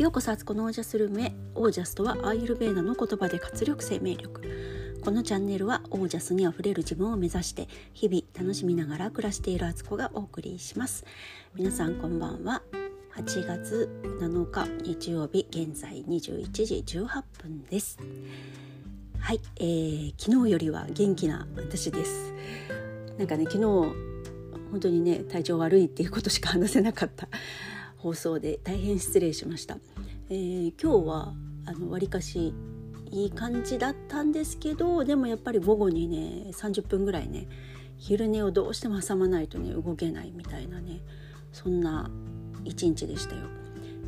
ようこそあつこのオージャスルームへオージャスとはアーユルベーダの言葉で活力生命力。このチャンネルはオージャスにあふれる自分を目指して日々楽しみながら暮らしているあつこがお送りします。皆さんこんばんは。8月7日日曜日現在21時18分です。はい、えー、昨日よりは元気な私です。なんかね昨日本当にね体調悪いっていうことしか話せなかった。放送で大変失礼しました、えー、今日はあの割かしいい感じだったんですけどでもやっぱり午後にね30分ぐらいね昼寝をどうしても挟まないとね動けないみたいなねそんな一日でしたよ。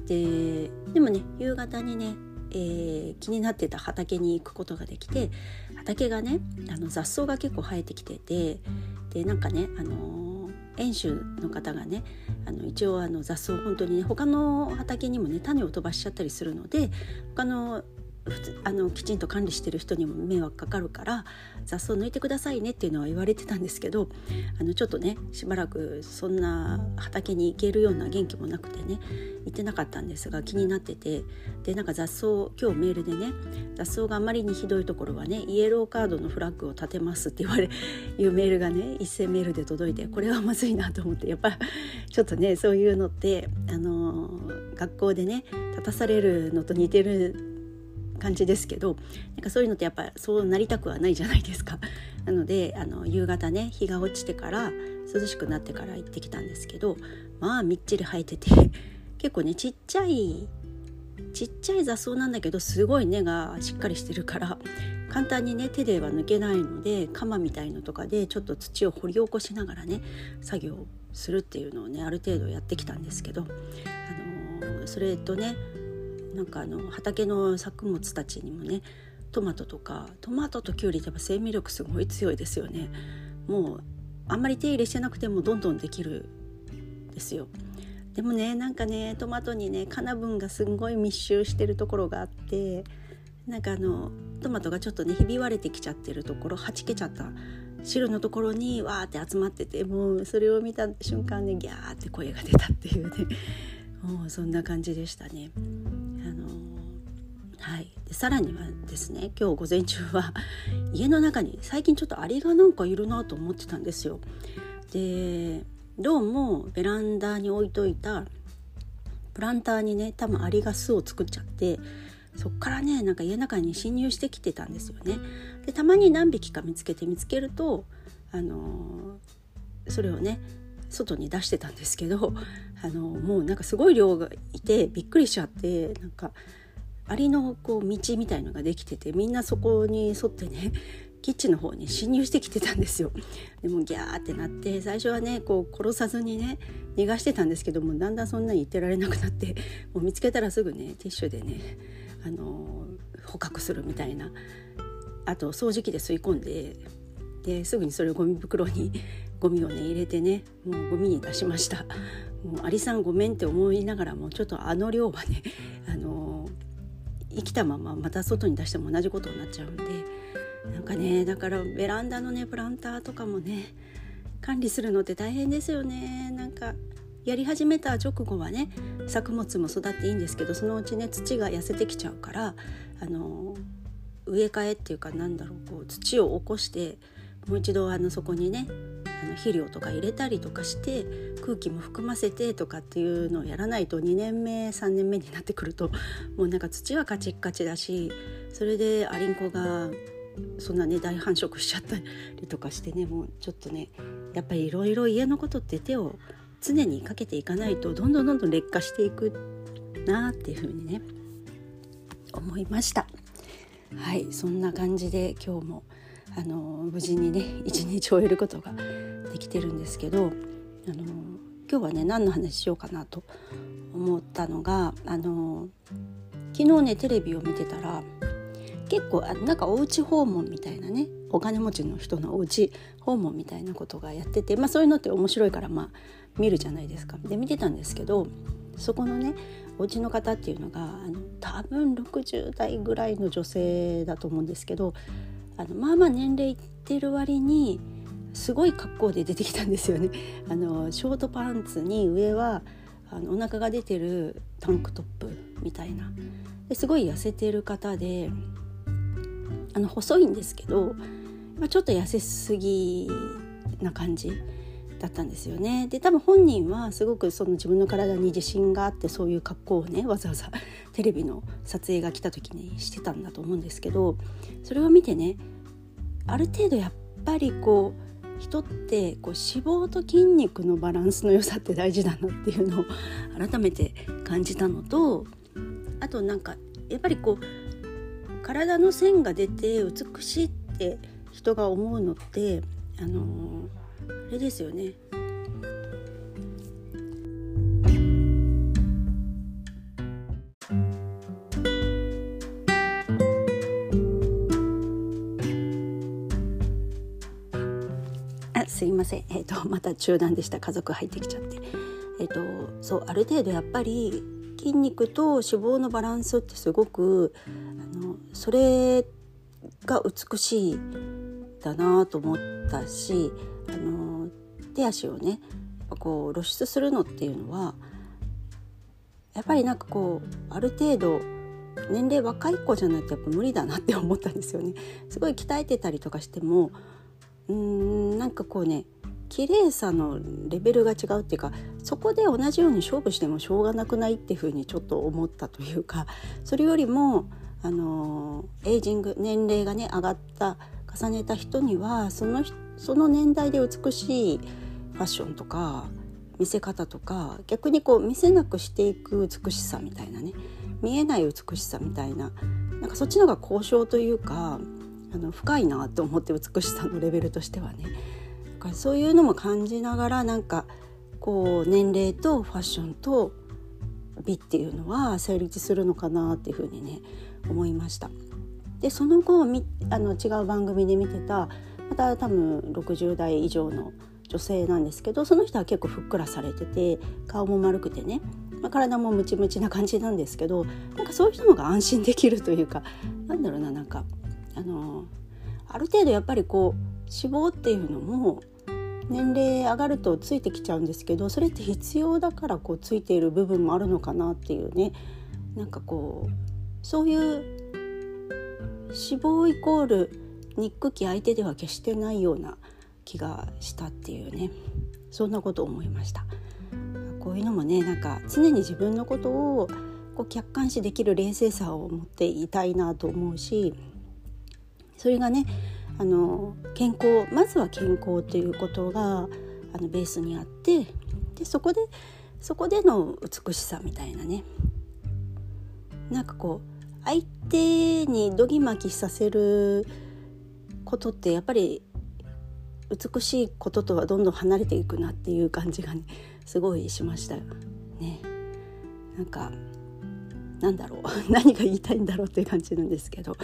ででもね夕方にね、えー、気になってた畑に行くことができて畑がねあの雑草が結構生えてきててでなんかねあの園主の方がねあの一応あの雑草本当にね他の畑にもね種を飛ばしちゃったりするので他のあのきちんと管理してる人にも迷惑かかるから雑草抜いてくださいねっていうのは言われてたんですけどあのちょっとねしばらくそんな畑に行けるような元気もなくてね行ってなかったんですが気になっててでなんか雑草今日メールでね雑草があまりにひどいところはねイエローカードのフラッグを立てますって言われいうメールがね一斉メールで届いてこれはまずいなと思ってやっぱちょっとねそういうのってあの学校でね立たされるのと似てる感じですけどなんかそういうのってやっぱそうなりたくはないじゃないですか。なのであの夕方ね日が落ちてから涼しくなってから行ってきたんですけどまあみっちり生えてて 結構ねちっちゃいちっちゃい雑草なんだけどすごい根がしっかりしてるから簡単にね手では抜けないので鎌みたいのとかでちょっと土を掘り起こしながらね作業するっていうのをねある程度やってきたんですけど、あのー、それとねなんかあの畑の作物たちにもねトマトとかトマトときゅうりってやっぱ生命力すごい強いですよね。もうあんまり手入れしてなくてもどんどんできるですよ。でもねなんかねトマトにねカナブンがすんごい密集してるところがあってなんかあのトマトがちょっとねひび割れてきちゃってるところはちけちゃった白のところにわーって集まっててもうそれを見た瞬間ねギャーって声が出たっていうね。もうそんな感じでしたね。でさらにはですね今日午前中は家の中に最近ちょっとアリがなんかいるなと思ってたんですよ。でどうもベランダに置いといたプランターにね多分アリが巣を作っちゃってそっからねなんか家の中に侵入してきてたんですよね。でたまに何匹か見つけて見つけるとあのー、それをね外に出してたんですけど、あのー、もうなんかすごい量がいてびっくりしちゃってなんかアリのこう道みたいのができててみんなそこに沿ってね キッチンの方に侵入してきてたんですよ。でもギャーってなって最初はねこう殺さずにね逃がしてたんですけどもだんだんそんなに言ってられなくなって もう見つけたらすぐねティッシュでねあの捕獲するみたいなあと掃除機で吸い込んでですぐにそれをゴミ袋にゴミをね入れてねもうゴミに出しました。もうアリさんごめんって思いながらもちょっとあの量はねあの生きたまままた外に出しても同じことになっちゃうんでなんかねだからベランダのねプランターとかもね管理するのって大変ですよね。なんかやり始めた直後はね作物も育っていいんですけどそのうちね土が痩せてきちゃうからあの植え替えっていうかなんだろうこう土を起こしてもう一度あのそこにねあの肥料とか入れたりとかして空気も含ませてとかっていうのをやらないと2年目3年目になってくると もうなんか土はカチッカチだしそれでアリンコがそんなね大繁殖しちゃったりとかしてねもうちょっとねやっぱりいろいろ家のことって手を常にかけていかないとどんどんどんどん劣化していくなっていうふうにね思いました。はいそんな感じで今日もあの無事にね一日終えることができてるんですけどあの今日はね何の話しようかなと思ったのがあの昨日ねテレビを見てたら結構なんかおうち訪問みたいなねお金持ちの人のおうち訪問みたいなことがやってて、まあ、そういうのって面白いからまあ見るじゃないですか。で見てたんですけどそこのねお家の方っていうのがあの多分60代ぐらいの女性だと思うんですけどあのまあまあ年齢いってる割にすごい格好で出てきたんですよね。あのショートパンツに上はあのお腹が出てるタンクトップみたいなですごい痩せてる方であの細いんですけど、まあ、ちょっと痩せすぎな感じだったんですよねで多分本人はすごくその自分の体に自信があってそういう格好をねわざわざ テレビの撮影が来た時にしてたんだと思うんですけどそれを見てねある程度やっぱりこう人ってこう脂肪と筋肉のバランスの良さって大事だなっていうのを改めて感じたのとあとなんかやっぱりこう体の線が出て美しいって人が思うのってあのー、あれですよね。すいません、えーと、また中断でした。家族入ってきちゃって、えーと、そうある程度やっぱり筋肉と脂肪のバランスってすごくあのそれが美しいだなと思ったしあの手足をねこう露出するのっていうのはやっぱりなんかこうある程度年齢若い子じゃないとやっぱ無理だなって思ったんですよね。すごい鍛えてたりとかしてもうんなんかこうね綺麗さのレベルが違うっていうかそこで同じように勝負してもしょうがなくないっていうふうにちょっと思ったというかそれよりもあのエイジング年齢がね上がった重ねた人にはそのその年代で美しいファッションとか見せ方とか逆にこう見せなくしていく美しさみたいなね見えない美しさみたいななんかそっちの方が交渉というかあの深いなと思って美しさのレベルとしてはねだからそういうのも感じながらなんかこう年齢とファッションと美っていうのは成立するのかなっていうふうにね思いました。でその後みあの違う番組で見てたまた多分60代以上の女性なんですけどその人は結構ふっくらされてて顔も丸くてね、まあ、体もムチムチな感じなんですけどなんかそういう人の方が安心できるというかなんだろうななんかあのある程度やっぱりこう脂肪っていうのも年齢上がるとついてきちゃうんですけどそれって必要だからこうついている部分もあるのかなっていうね。なんかこうそういう脂肪イコール憎き相手では決してないような気がしたっていうね。そんなことを思いました。こういうのもねなんか常に自分のことをこう客観視できる冷静さを持っていたいなと思うしそれがねあの健康まずは健康ということがあのベースにあってでそこでそこでの美しさみたいなねなんかこう相手にどぎまきさせることってやっぱり美しいこととはどんどん離れていくなっていう感じがねすごいしましたよね。なんかなんだろう。何が言いたいんだろうっていう感じなんですけど。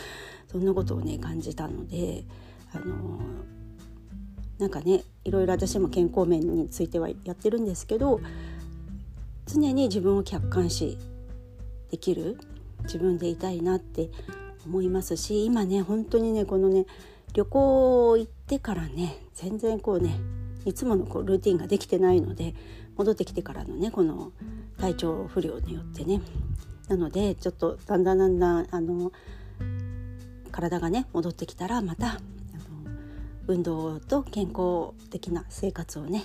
そんなことをね感じたのであのなんかねいろいろ私も健康面についてはやってるんですけど常に自分を客観視できる自分でいたいなって思いますし今ね本当にねこのね旅行行ってからね全然こうねいつものこうルーティンができてないので戻ってきてからのねこの体調不良によってねなのでちょっとだんだんだんだんあの体がね戻ってきたらまたあの運動と健康的な生活をね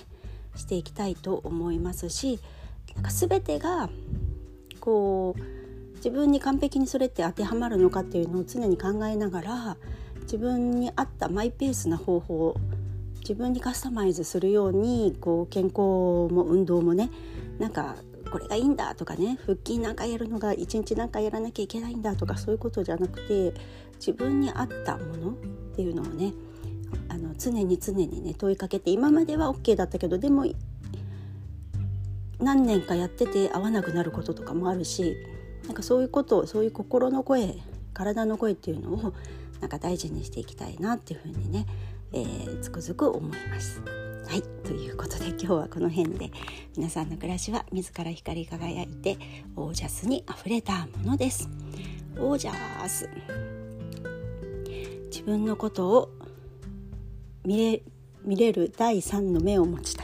していきたいと思いますしなんか全てがこう自分に完璧にそれって当てはまるのかっていうのを常に考えながら自分に合ったマイペースな方法を自分にカスタマイズするようにこう健康も運動もねなんかこれがいいんだとかね腹筋なんかやるのが一日なんかやらなきゃいけないんだとかそういうことじゃなくて自分に合ったものっていうのをねあの常に常にね問いかけて今までは OK だったけどでも何年かやってて合わなくなることとかもあるしなんかそういうことをそういう心の声体の声っていうのをなんか大事にしていきたいなっていうふうにね、えー、つくづく思います。はいということで今日はこの辺で皆さんの暮らしは自ら光り輝いてオージャスにあふれたものです。オージャス。自分のことを見れ見れる第三の目を持ちたい。